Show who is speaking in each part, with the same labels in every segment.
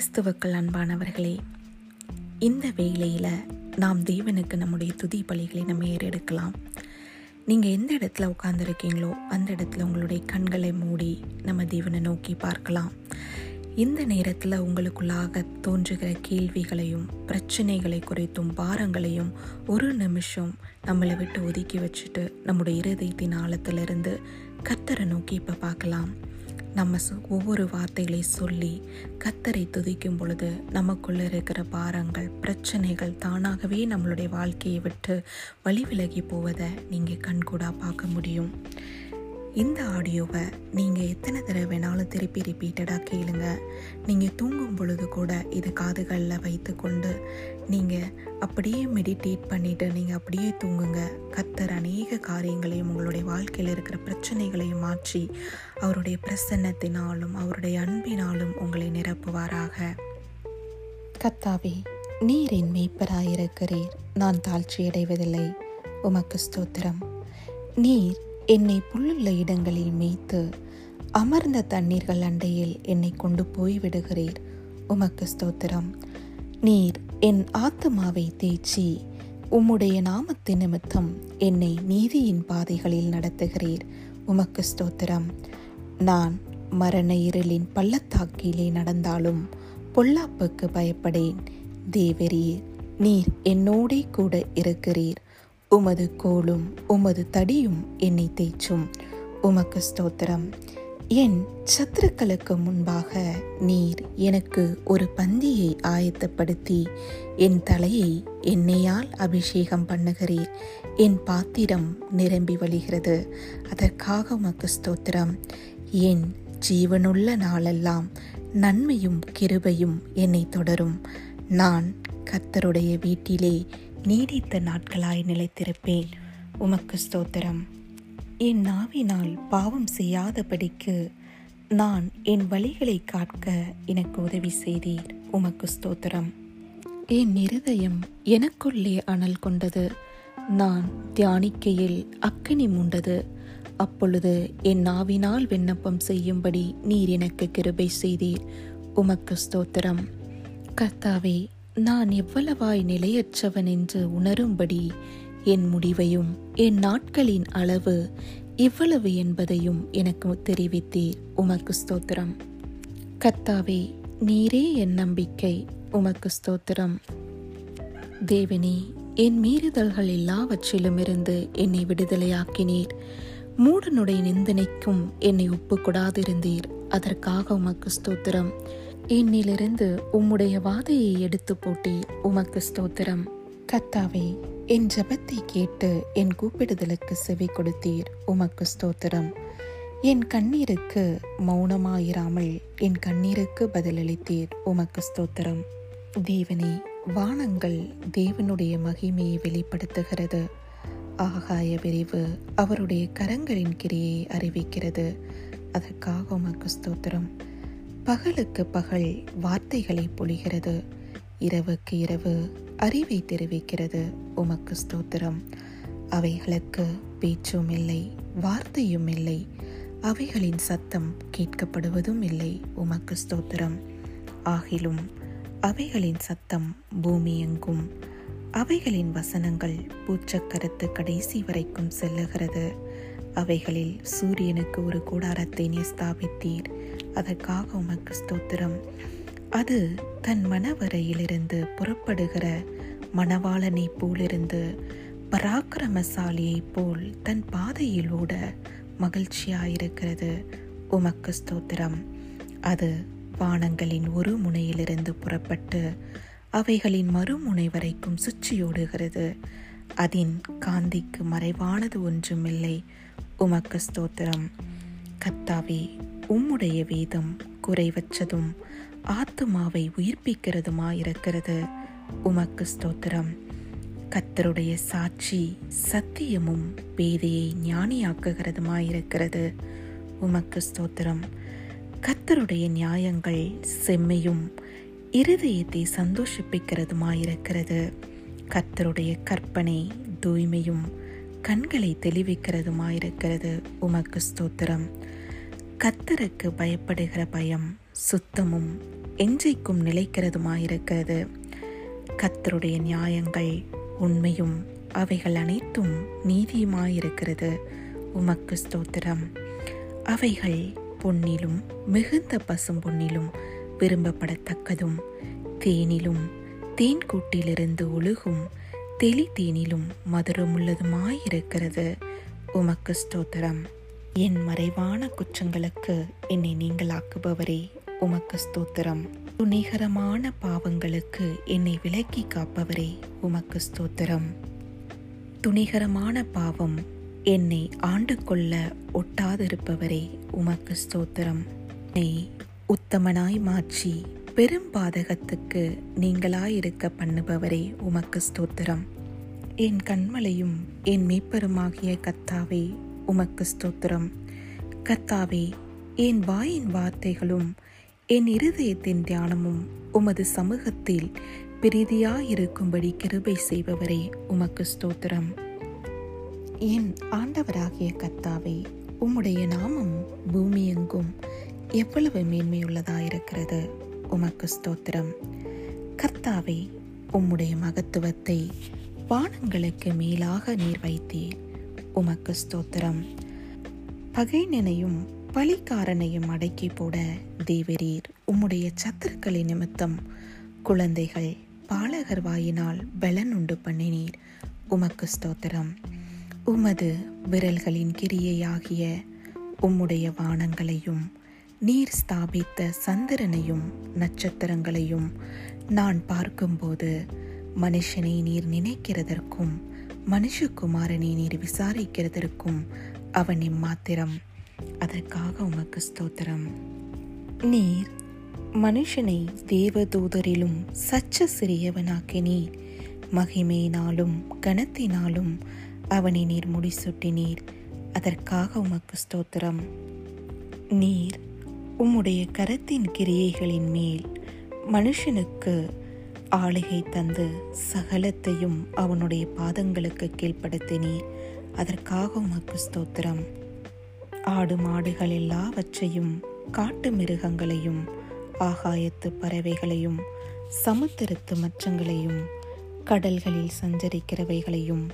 Speaker 1: கிறிஸ்துவுக்கள் அன்பானவர்களே இந்த வேலையில் நாம் தேவனுக்கு நம்முடைய துதி பலிகளை நம்ம ஏறெடுக்கலாம். நீங்கள் எந்த இடத்துல உட்காந்துருக்கீங்களோ அந்த இடத்துல உங்களுடைய கண்களை மூடி நம்ம தேவனை நோக்கி பார்க்கலாம். இந்த நேரத்தில் உங்களுக்குள்ளாக தோன்றுகிற கேள்விகளையும் பிரச்சனைகளை குறித்தும் பாரங்களையும் ஒரு நிமிஷம் நம்மளை விட்டு ஒதுக்கி வச்சுட்டு நம்முடைய இருதயத்தின் ஆழத்திலிருந்து கத்தரை நோக்கி இப்போ பார்க்கலாம். நம்ம ஒவ்வொரு வார்த்தைகளை சொல்லி கத்தரை துதிக்கும் பொழுது நமக்குள்ள இருக்கிற பாரங்கள் பிரச்சனைகள் தானாகவே நம்மளுடைய வாழ்க்கையை விட்டு வழி விலகி போவதை நீங்கள் கண்கூடா பார்க்க முடியும். இந்த ஆடியோவை நீங்கள் எத்தனை தடவை வேணாலும் திருப்பி ரிப்பீட்டடாக கேளுங்க. நீங்கள் தூங்கும் பொழுது கூட இது காதுகளில் வைத்துக்கொண்டு நீங்கள் அப்படியே மெடிடேட் பண்ணிவிட்டு நீங்கள் அப்படியே தூங்குங்க. கத்தர் அநேக காரியங்களையும் உங்களுடைய வாழ்க்கையில் இருக்கிற பிரச்சனைகளையும் மாற்றி அவருடைய பிரசன்னத்தினாலும் அவருடைய அன்பினாலும் உங்களை நிரப்புவாராக. கத்தாவே நீர் என் மேய்ப்பராயிருக்கிறீர். நான் தாழ்ச்சியடைவதில்லை. உமக்கு ஸ்தோத்திரம். நீர் என்னை புல்லுள்ள இடங்களில் மேய்த்து அமர்ந்த தண்ணீர்கள் அண்டையில் என்னை கொண்டு போய் விடுகிறீர். உமக்கு ஸ்தோத்திரம். நீர் என் ஆத்துமாவை தேய்ச்சி உம்முடைய நாமத்தின் நிமித்தம் என்னை நீதியின் பாதைகளில் நடத்துகிறீர். உமக்கு ஸ்தோத்திரம். நான் மரண இருளின் பள்ளத்தாக்கிலே நடந்தாலும் பொல்லாப்புக்கு பயப்படேன். தேவரீர் நீர் என்னோடே கூட இருக்கிறீர். உமது கோலும் உமது தடியும் என்னை தேய்ச்சும். உமக்கு ஸ்தோத்திரம். என் சத்துருக்களுக்கு முன்பாக நீர் எனக்கு ஒரு பந்தியை ஆயத்தப்படுத்தி என் தலையை எண்ணெயால் அபிஷேகம் பண்ணுகிறீர். என் பாத்திரம் நிரம்பி வழிகிறது. அதற்காக உமக்கு ஸ்தோத்திரம். என் ஜீவனுள்ள நாளெல்லாம் நன்மையும் கிருபையும் என்னை தொடரும். நான் கத்தருடைய வீட்டிலே நீடித்த நாட்களாய் நிலைத்திருப்பேன். உமக்கு ஸ்தோத்திரம். என் நாவினால் பாவம் செய்யாதபடிக்கு நான் என் வழிகளை காக்க எனக்கு உதவி செய்தீர். உமக்கு ஸ்தோத்திரம். என் இருதயம் எனக்குள்ளே அனல் கொண்டது. நான் தியானிக்கையில் அக்கினி மூண்டது. அப்பொழுது என் நாவினால் விண்ணப்பம் செய்யும்படி நீர் எனக்கு கிருபை செய்தீர். உமக்கு ஸ்தோத்திரம். கர்த்தாவே நான் எவ்வளவாய் நிலையற்றவன் என்று உணரும்படி என் முடிவையும் என் நாட்களின் அளவு இவ்வளவு என்பதையும் எனக்கு தெரிவித்தீர். உமக்கு ஸ்தோத்திரம். கத்தாவே நீரே என் நம்பிக்கை. உமக்கு ஸ்தோத்திரம். தேவனே என் மீறுதல்கள் எல்லாவற்றிலும் இருந்து என்னை விடுதலையாக்கினீர். மூடனுடைய நிந்தனைக்கும் என்னை ஒப்புக்கூடாதிருந்தீர். அதற்காக உமக்கு ஸ்தோத்திரம். என்னிலிருந்து உம்முடைய வாதையை எடுத்து போட்டீர் உமக்கு ஸ்தோத்திரம். கத்தாவே என் ஜபத்தை கேட்டு என் கூப்பிடுதலுக்கு செவி கொடுத்தீர் உமக்கு ஸ்தோத்திரம். என் கண்ணீருக்கு மௌனமாயிராமல் என் கண்ணீருக்கு பதிலளித்தீர் உமக்கு ஸ்தோத்திரம். தேவனே வானங்கள் தேவனுடைய மகிமையை வெளிப்படுத்துகிறது. ஆகாய விரிவு அவருடைய கரங்களின் கிரியை அறிவிக்கிறது. அதற்காக உமக்கு ஸ்தோத்திரம். பகலுக்கு பகல் வார்த்தைகளை பொழிகிறது. இரவுக்கு இரவு அறிவை தெரிவிக்கிறது உமக்கு ஸ்தோத்திரம். அவைகளுக்கு பேச்சும் இல்லை வார்த்தையும் இல்லை. அவைகளின் சத்தம் கேட்கப்படுவதும் இல்லை உமக்கு ஸ்தோத்திரம். ஆகிலும் அவைகளின் சத்தம் பூமி எங்கும் அவைகளின் வசனங்கள் பூச்சக்கரத்து கடைசி வரைக்கும் செல்லுகிறது. அவைகளில் சூரியனுக்கு ஒரு கூடாரத்தை நீ ஸ்தாபித்தீர். அதற்காக உமக்கு ஸ்தோத்திரம். அது தன் மனவரையிலிருந்து புறப்படுகிற மணவாளனைப் போலிருந்து பராக்கிரமசாலியைப் போல் தன் பாதையில் ஓட மகிழ்ச்சியாயிருக்கிறது. உமக்கு ஸ்தோத்திரம். அது வானங்களின் ஒரு முனையிலிருந்து புறப்பட்டு அவைகளின் மறுமுனை வரைக்கும் சுற்றியோடுகிறது. அதன் காந்திக்கு மறைவானது ஒன்றுமில்லை. உமக்கு ஸ்தோத்திரம். கத்தாவே உம்முடைய வேதம் குறைவற்றதும் ஆத்துமாவை உயிர்ப்பிக்கிறதுமாயிருக்கிறது. உமக்கு ஸ்தோத்திரம். கத்தருடைய சாட்சி சத்தியமும் பேதையை ஞானியாக்குகிறதுமாயிருக்கிறது. உமக்கு ஸ்தோத்திரம். கத்தருடைய நியாயங்கள் செம்மையும் இருதயத்தை சந்தோஷிப்பிக்கிறதுமாயிருக்கிறது. கத்தருடைய கற்பனை தூய்மையும் கண்களை தெளிவிக்கிறதுமாயிருக்கிறது. உமக்கு ஸ்தோத்திரம். கத்தருக்கு பயப்படுகிற பயம் சுத்தமும் எஞ்சைக்கும் நிலைக்கிறதுமாயிருக்கிறது. கத்தருடைய நியாயங்கள் உண்மையும் அவைகள் அனைத்தும் நீதியுமாயிருக்கிறது. உமக்கு ஸ்தோத்திரம். அவைகள் பொன்னிலும் மிகுந்த பசும் பொன்னிலும் விரும்பப்படத்தக்கதும். தேனிலும் தேன் கூட்டிலிருந்து ஒழுகும். தெளி தேனிலும் மதுரமுள்ளதுமாயிருக்கிறது. உமக்கு ஸ்தோத்திரம். என் மறைவான குற்றங்களுக்கு என்னை நீங்களாக்குபவரே உமக்கு ஸ்தோத்திரம். துணிகரமான பாவங்களுக்கு என்னை விலக்கி காப்பவரே உமக்கு ஸ்தோத்திரம். துணிகரமான பாவம் என்னை ஆண்டு கொள்ள ஒட்டாதிருப்பவரே உமக்கு ஸ்தோத்திரம். என்னை உத்தமனாய் மாற்றி பெரும் பாதகத்துக்கு நீங்களாயிருக்க பண்ணுபவரே உமக்கு ஸ்தோத்திரம். என் கண்மலையும் என் மீப்பெருமாகிய கத்தாவே உமக்கு ஸ்தோத்திரம். கத்தாவே என் வாயின் வார்த்தைகளும் என் இருதயத்தின் தியானமும் உமது சமூகத்தில் பிரீதியாயிருக்கும்படி கிருபை செய்பவரே உமக்கு ஸ்தோத்திரம். என் ஆண்டவராகிய கத்தாவே உம்முடைய நாமம் பூமியெங்கும் எவ்வளவு மேன்மையுள்ளதாயிருக்கிறது உமக்கு ஸ்தோத்திரம். கர்த்தாவே உம்முடைய மகத்துவத்தை வானங்களுக்கு மேலாக நீர் வைத்தீர். உமக்கு ஸ்தோத்திரம். பகைனனையும் பலிக்காரனையும் அடக்கி போட தேவரீர் உம்முடைய சத்துருக்களை நிமித்தம் குழந்தைகள் பாலகர் வாயினால் பலன் உண்டு பண்ணினீர். உமக்கு ஸ்தோத்திரம். உமது விரல்களின் கிரியையாகிய உம்முடைய வானங்களையும் நீர் ஸ்தாபித்த சந்திரனையும் நட்சத்திரங்களையும் நான் பார்க்கும்போது மனுஷனை நீர் நினைக்கிறதற்கும் மனுஷகுமாரனை நீர் விசாரிக்கிறதற்கும் அவன் இம்மாத்திரம். அதற்காக உமக்கு ஸ்தோத்திரம். நீர் மனுஷனை தேவதூதரிலும் சச்ச சிறியவனாக்கினீர் மகிமையினாலும் கனத்தினாலும் அவனை நீர் முடிசூட்டினீர். அதற்காக உமக்கு ஸ்தோத்திரம். நீர் உம்முடைய கரத்தின் கிரியைகளின் மேல் மனுஷனுக்கு ஆளுகை தந்து சகலத்தையும் அவனுடைய பாதங்களுக்கு கீழ்ப்படுத்தினீர் அதற்காக உமக்கு ஸ்தோத்திரம். ஆடு மாடுகள் எல்லாவற்றையும் காட்டு மிருகங்களையும் ஆகாயத்து பறவைகளையும் சமுத்திரத்து மச்சங்களையும் கடல்களில் சஞ்சரிக்கிறவைகளையும்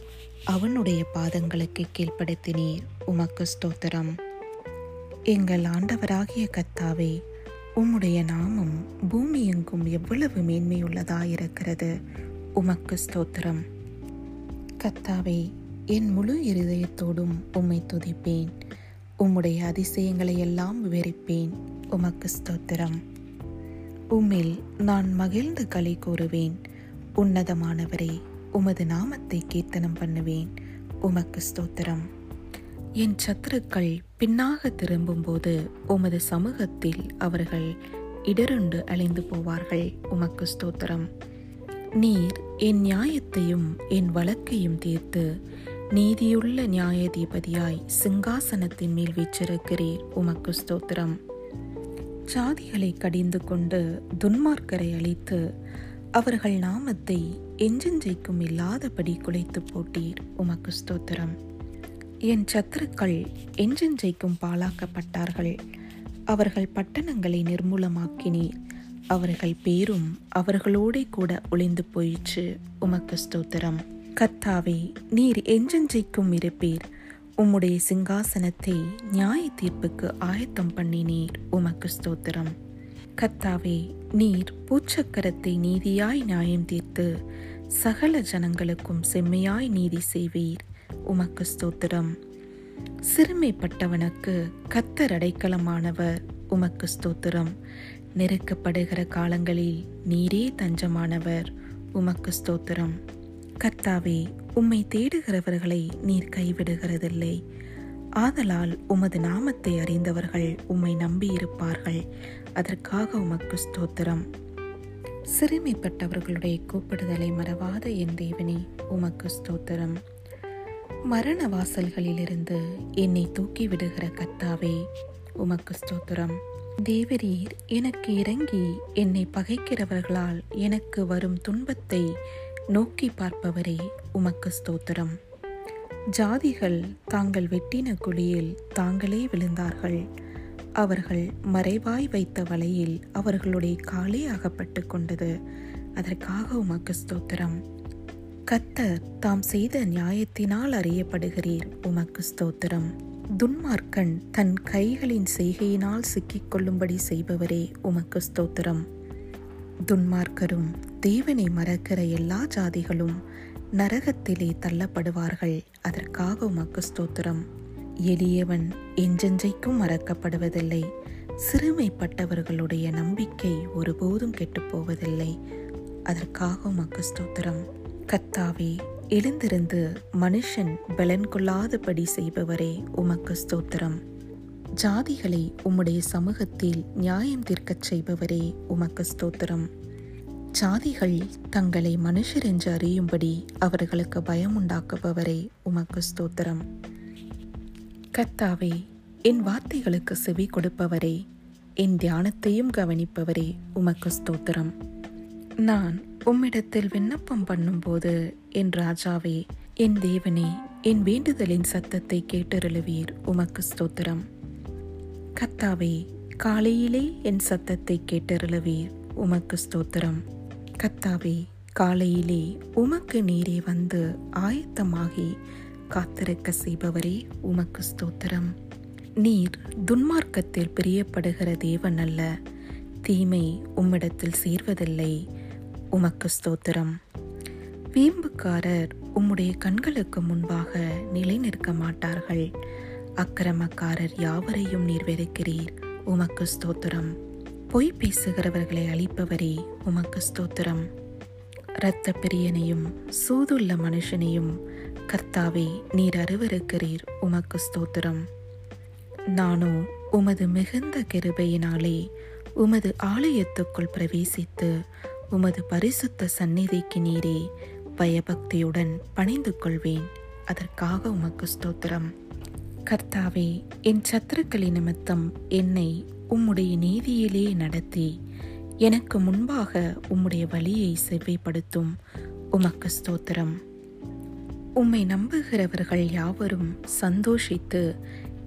Speaker 1: அவனுடைய பாதங்களுக்கு கீழ்ப்படுத்தினீர். உமக்கு ஸ்தோத்திரம். எங்கள் ஆண்டவராகிய கத்தாவே உம்முடைய நாமம் பூமி எங்கும் எவ்வளவு மேன்மையுள்ளதாயிருக்கிறது. உமக்கு ஸ்தோத்திரம். கத்தாவே என் முழு இருதயத்தோடும் உம்மை துதிப்பேன். உம்முடைய அதிசயங்களை எல்லாம் விவரிப்பேன். உமக்கு ஸ்தோத்திரம். உம்மில் நான் மகிழ்ந்து களி கூறுவேன். உன்னதமானவரே உமது நாமத்தை கீர்த்தனம் பண்ணுவேன். உமக்கு ஸ்தோத்திரம். என் சத்துருக்கள் பின்னாக திரும்பும்போது உமது சமூகத்தில் அவர்கள் இடருண்டு அலைந்து போவார்கள். உமக்கு ஸ்தோத்திரம். நீர் என் நியாயத்தையும் என் வழக்கையும் தீர்த்து நீதியுள்ள நியாயாதிபதியாய் சிங்காசனத்தின் மேல் வீச்சிருக்கிறீர் உமக்கு ஸ்தோத்திரம். சாதிகளை கடிந்து கொண்டு துன்மார்க்கரை அழித்து அவர்கள் நாமத்தை எஞ்செஞ்சைக்கும் இல்லாதபடி குலைத்து போட்டீர். உமக்கு ஸ்தோத்திரம். என் சத்துருக்கள் எஞ்செஞ்சைக்கும் பாழாக்கப்பட்டார்கள். அவர்கள் பட்டணங்களை நிர்மூலமாக்கினீர் அவர்கள் பேரும் அவர்களோடே கூட ஒளிந்து போயிற்று. உமக்கு ஸ்தோத்திரம். கத்தாவே நீர் எஞ்செஞ்சைக்கும் இருப்பீர். உம்முடைய சிங்காசனத்தை நியாய தீர்ப்புக்கு ஆயத்தம் பண்ணினீர். உமக்கு ஸ்தோத்திரம். கத்தாவே நீர் பூச்சக்கரத்தை நீதியாய் நியாயம் தீர்த்து சகல ஜனங்களுக்கும் செம்மையாய் நீதி செய்வீர். உமக்கு ஸ்தோத்திரம். சிறுமைப்பட்டவனுக்கு கத்தர் அடைக்கலமானவர் உமக்கு ஸ்தோத்திரம். நெருக்கப்படுகிற காலங்களில் நீரே தஞ்சமானவர் உமக்கு ஸ்தோத்திரம். கர்த்தாவே உம்மை தேடுகிறவர்களை நீர் கைவிடுகிறதில்லை. ஆதலால் உமது நாமத்தை அறிந்தவர்கள் உம்மை நம்பியிருப்பார்கள். அதற்காக உமக்கு ஸ்தோத்திரம். சிறுமைப்பட்டவர்களுடைய கூப்பிடுதலை மறவாத என் தேவனே உமக்கு ஸ்தோத்திரம். மரண வாசல்களிலிருந்து என்னை தூக்கி விடுகிற கத்தாவே உமக்கு ஸ்தோத்திரம். தேவரீர் எனக்கு இறங்கி என்னை பகைக்கிறவர்களால் எனக்கு வரும் துன்பத்தை நோக்கி பார்ப்பவரே உமக்கு ஸ்தோத்திரம். ஜாதிகள் தாங்கள் வெட்டின குழியில் தாங்களே விழுந்தார்கள். அவர்கள் மறைவாய் வைத்த வலையில் அவர்களுடைய காலே அகப்பட்டு கொண்டது. அதற்காக உமக்கு ஸ்தோத்திரம். கத்தர் தாம் செய்த நியாயத்தினால் அறியப்படுகிறீர். உமக்கு ஸ்தோத்திரம். துன்மார்க்கன் தன் கைகளின் செய்கையினால் சிக்கிக் கொள்ளும்படி செய்பவரே உமக்கு ஸ்தோத்திரம். துன்மார்க்கரும் தேவனை மறக்கிற எல்லா ஜாதிகளும் நரகத்திலே தள்ளப்படுவார்கள். அதற்காக உமக்கு ஸ்தோத்திரம். எளியவன் எஞ்செஞ்சைக்கும் மறக்கப்படுவதில்லை. சிறுமைப்பட்டவர்களுடைய நம்பிக்கை ஒருபோதும் கெட்டுப்போவதில்லை அதற்காக உமக்கு ஸ்தோத்திரம். கத்தாவே எழுந்திருந்து மனுஷன் பலன் கொள்ளாதபடி செய்பவரே உமக்கு ஸ்தோத்திரம். ஜாதிகளை உம்முடைய சமூகத்தில் நியாயம் தீர்க்கச் செய்பவரே உமக்கு ஸ்தோத்திரம். ஜாதிகள் தங்களை மனுஷர் என்று அறியும்படி அவர்களுக்கு பயம் உண்டாக்குபவரே உமக்கு ஸ்தோத்திரம். கத்தாவே என் வார்த்தைகளுக்கு செவி கொடுப்பவரே என் தியானத்தையும் கவனிப்பவரே உமக்கு ஸ்தோத்திரம். நான் உம்மிடத்தில் விண்ணப்பம் பண்ணும்போது என் ராஜாவே என் தேவனே என் வேண்டுதலின் சத்தத்தை கேட்டருளுவீர் உமக்கு ஸ்தோத்திரம். கத்தாவே காலையிலே என் சத்தத்தை கேட்டருளுவீர் உமக்கு ஸ்தோத்திரம். கத்தாவே காலையிலே உமக்கு நீரே வந்து ஆயத்தமாகி காத்திருக்க செய்பவரே உமக்கு ஸ்தோத்திரம். நீர் துன்மார்க்கத்தில் பிரியப்படுகிற தேவன் அல்ல. தீமை உம்மிடத்தில் சேர்வதில்லை. உமக்கு ஸ்தோத்திரம். வீம்புக்காரர் உம்முடைய கண்களுக்கு முன்பாக நிலை நிற்க மாட்டார்கள். அக்கிரமக்காரர் யாவரையும் நீர் வெறுக்கிறீர். உமக்கு ஸ்தோத்திரம். பொய் பேசுகிறவர்களை அழிப்பவரே உமக்கு ஸ்தோத்திரம். இரத்த பிரியனையும் சூதுள்ள மனுஷனையும் கர்த்தாவே நீர் அருவருக்கிறீர். உமக்கு ஸ்தோத்திரம். நானோ உமது மிகுந்த கிருபையினாலே உமது ஆலயத்துக்குள் பிரவேசித்து உமது பரிசுத்த சந்நிதிக்கு நீரே பயபக்தியுடன் பணிந்து கொள்வேன். அதற்காக உமக்கு ஸ்தோத்திரம். கர்த்தாவே என் சத்துருக்களின் நிமித்தம் என்னை உம்முடைய நீதியிலே நடத்தி எனக்கு முன்பாக உம்முடைய வழியை செவ்வைப்படுத்தும். உமக்கு ஸ்தோத்திரம். உம்மை நம்புகிறவர்கள் யாவரும் சந்தோஷித்து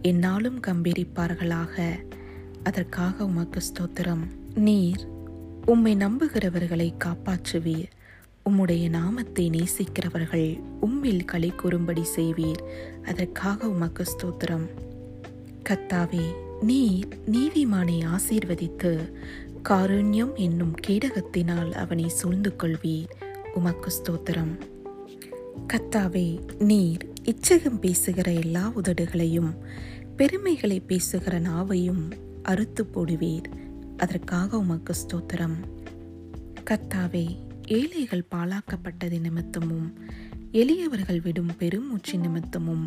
Speaker 1: என்னாலும் கம்பீரிப்பார்களாக. அதற்காக உமக்கு ஸ்தோத்திரம். நீர் உம்மை நம்புகிறவர்களை காப்பாற்றுவீர். உம்முடைய நாமத்தை நேசிக்கிறவர்கள் உம்மில் களி கூறும்படி செய்வீர். அதற்காக உமக்கு ஸ்தோத்திரம். கத்தாவே நீர் நீதிமானை ஆசீர்வதித்து காருண்யம் என்னும் கேடகத்தினால் அவனை சூழ்ந்து கொள்வீர். உமக்கு ஸ்தோத்திரம். கத்தாவே நீர் இச்சகம் பேசுகிற எல்லா உதடுகளையும் பெருமைகளை பேசுகிற நாவையும் அறுத்து போடுவீர். அதற்காக உமக்கு ஸ்தோத்திரம். கத்தாவே ஏழைகள் பாழாக்கப்பட்டது நிமித்தமும் எளியவர்கள் விடும் பெருமூச்சு நிமித்தமும்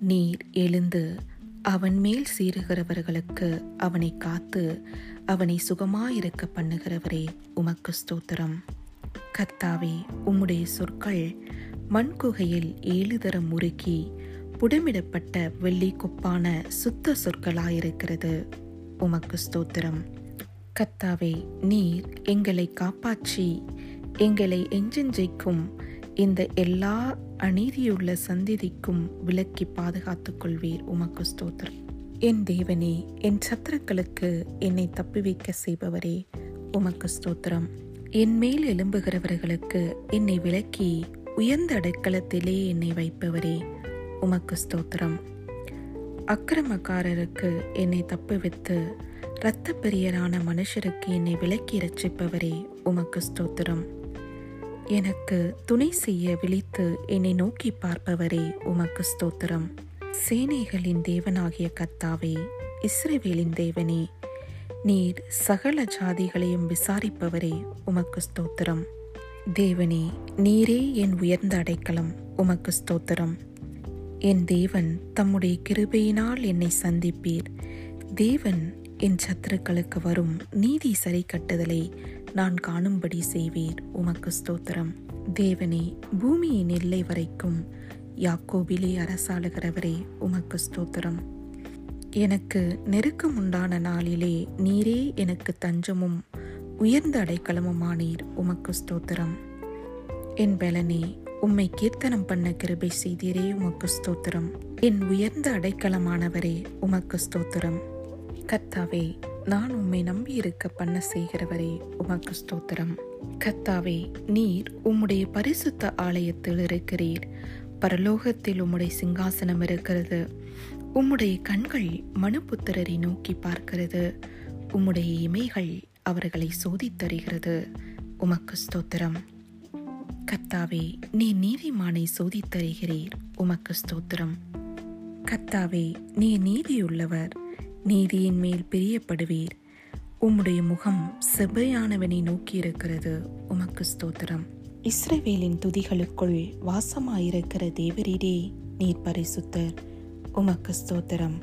Speaker 1: நீர் எழுந்து அவன் மேல் சீறுகிறவர்களுக்கு அவனை காத்து அவனை சுகமாயிருக்க பண்ணுகிறவரே உமக்கு ஸ்தோத்திரம். கர்த்தாவே உம்முடைய சொற்கள் மண்குகையில் ஏழு தரம் முறுக்கி புடமிடப்பட்ட வெள்ளி கொப்பான சுத்த சொற்களாயிருக்கிறது உமக்கு ஸ்தோத்திரம். கத்தாவே நீர் எங்களை காப்பாற்றி எங்களை எஞ்செஞ்சைக்கும் இந்த எல்லா அநீதியுள்ள சந்திதிக்கும் விலக்கி பாதுகாத்துக் கொள்வீர் உமக்கு ஸ்தோத்திரம். என் தேவனே என் சத்துருக்களுக்கு என்னை தப்புவிக்க செய்பவரே உமக்கு ஸ்தோத்திரம். என் மேல் எலும்புகிறவர்களுக்கு என்னை விலக்கி உயர்ந்த அடைக்கலத்திலே என்னை வைப்பவரே உமக்கு ஸ்தோத்திரம். அக்கிரமக்காரருக்கு என்னை தப்புவித்து இரத்த பிரியரான மனுஷருக்கு என்னை விலக்கி ரட்சிப்பவரே உமக்கு ஸ்தோத்திரம். எனக்கு துணை செய்ய விழித்து என்னை நோக்கி பார்ப்பவரே உமக்கு ஸ்தோத்திரம். சேனைகளின் தேவனாகிய கத்தாவே இஸ்ரேவேலின் தேவனே நீர் சகல ஜாதிகளையும் விசாரிப்பவரே உமக்கு ஸ்தோத்திரம். தேவனே நீரே என் உயர்ந்த அடைக்கலம் உமக்கு ஸ்தோத்திரம். என் தேவன் தம்முடைய கிருபையினால் என்னை சந்திப்பீர். தேவன் என் சத்துருக்களுக்கு வரும் நீதி சரி கட்டுதலை நான் காணும்படி செய்வீர் உமக்கு ஸ்தோத்திரம். தேவனே பூமியின் எல்லை வரைக்கும் யாக்கோபிலே அரசாளுகிறவரே உமக்கு ஸ்தோத்திரம். எனக்கு நெருக்கம் உண்டான நாளிலே நீரே எனக்கு தஞ்சமும் உயர்ந்த அடைக்கலமுமானீர். உமக்கு ஸ்தோத்திரம். என் பலனே உம்மை கீர்த்தனம் பண்ண கிருபை செய்தீரே உமக்கு ஸ்தோத்திரம். என் உயர்ந்த அடைக்கலமானவரே உமக்கு ஸ்தோத்திரம். கத்தாவே நான் உம்மை நம்பியிருக்க பண்ண செய்கிறவரே உமக்கு ஸ்தோத்திரம். கத்தாவே நீர் உம்முடைய பரிசுத்த ஆலயத்தில் இருக்கிறீர். பரலோகத்தில் உம்முடைய சிங்காசனம் இருக்கிறது. உம்முடைய கண்கள் மனுபுத்திரரை நோக்கி பார்க்கிறது. உம்முடைய இமைகள் அவர்களை சோதித்தருகிறது உமக்கு ஸ்தோத்திரம். கத்தாவே நீ நீதிமானை சோதித்தருகிறீர் உமக்கு ஸ்தோத்திரம். கத்தாவே நீ நீதியுள்ளவர். நீதியின் மேல் பிரியப்படுவீர். உம்முடைய முகம் செவ்வையானவனை நோக்கியிருக்கிறது. உமக்கு ஸ்தோத்திரம். இஸ்ரவேலின் துதிகளுக்குள் வாசமாயிருக்கிற தேவரீரே நீர் பரிசுத்தர். உமக்கு ஸ்தோத்திரம்.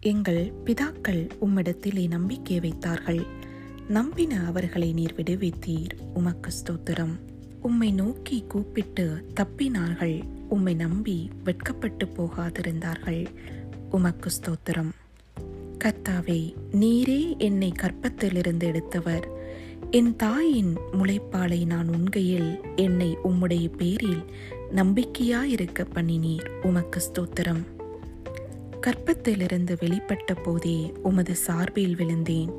Speaker 1: எங்கள் பிதாக்கள் உம்மிடத்திலே நம்பிக்கை வைத்தார்கள். நம்பின அவர்களை நீர் விடுவித்தீர். உமக்கு ஸ்தோத்திரம். உம்மை நோக்கி கூப்பிட்டு தப்பினார்கள். உம்மை நம்பி வெட்கப்பட்டு போகாதிருந்தார்கள். உமக்கு ஸ்தோத்திரம். கத்தாவே நீரே என்னை கற்பத்திலிருந்து எடுத்தவர். என் தாயின் முளைப்பாலை நான் உண்கையில் என்னை உம்முடைய பேரில் நம்பிக்கையாயிருக்க பண்ணினீர். உமக்கு ஸ்தோத்திரம். கற்பத்திலிருந்து வெளிப்பட்ட போதே உமது சார்பில் விழுந்தேன்.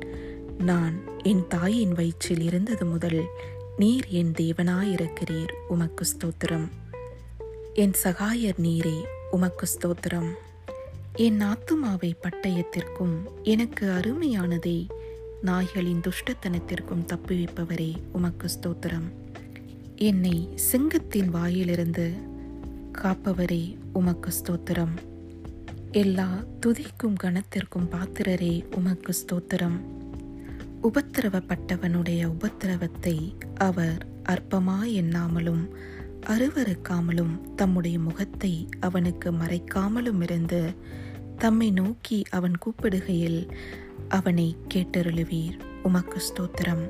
Speaker 1: நான் என் தாயின் வயிற்றில் இருந்தது முதல் நீர் என் தேவனாயிருக்கிறீர். உமக்கு ஸ்தோத்திரம். என் சகாயர் நீரே உமக்கு ஸ்தோத்திரம். என் ஆத்துமாவை பட்டயத்திற்கும் எனக்கு அருமையானதை நாய்களின் துஷ்டத்தனத்திற்கும் தப்புவிப்பவரே உமக்கு ஸ்தோத்திரம். என்னை சிங்கத்தின் வாயிலிருந்து காப்பவரே உமக்கு ஸ்தோத்திரம். எல்லா துதிக்கும் கணத்திற்கும் பாத்திரரே உமக்கு ஸ்தோத்திரம். உபத்திரவப்பட்டவனுடைய உபத்திரவத்தை அவர் அற்பமாய் எண்ணாமலும் அருவறுக்காமலும் தம்முடைய முகத்தை அவனுக்கு மறைக்காமலும் இருந்து தம்மை நோக்கி அவன் கூப்பிடுகையில் அவனை கேட்டருளுவீர். உமக்கு ஸ்தோத்திரம்.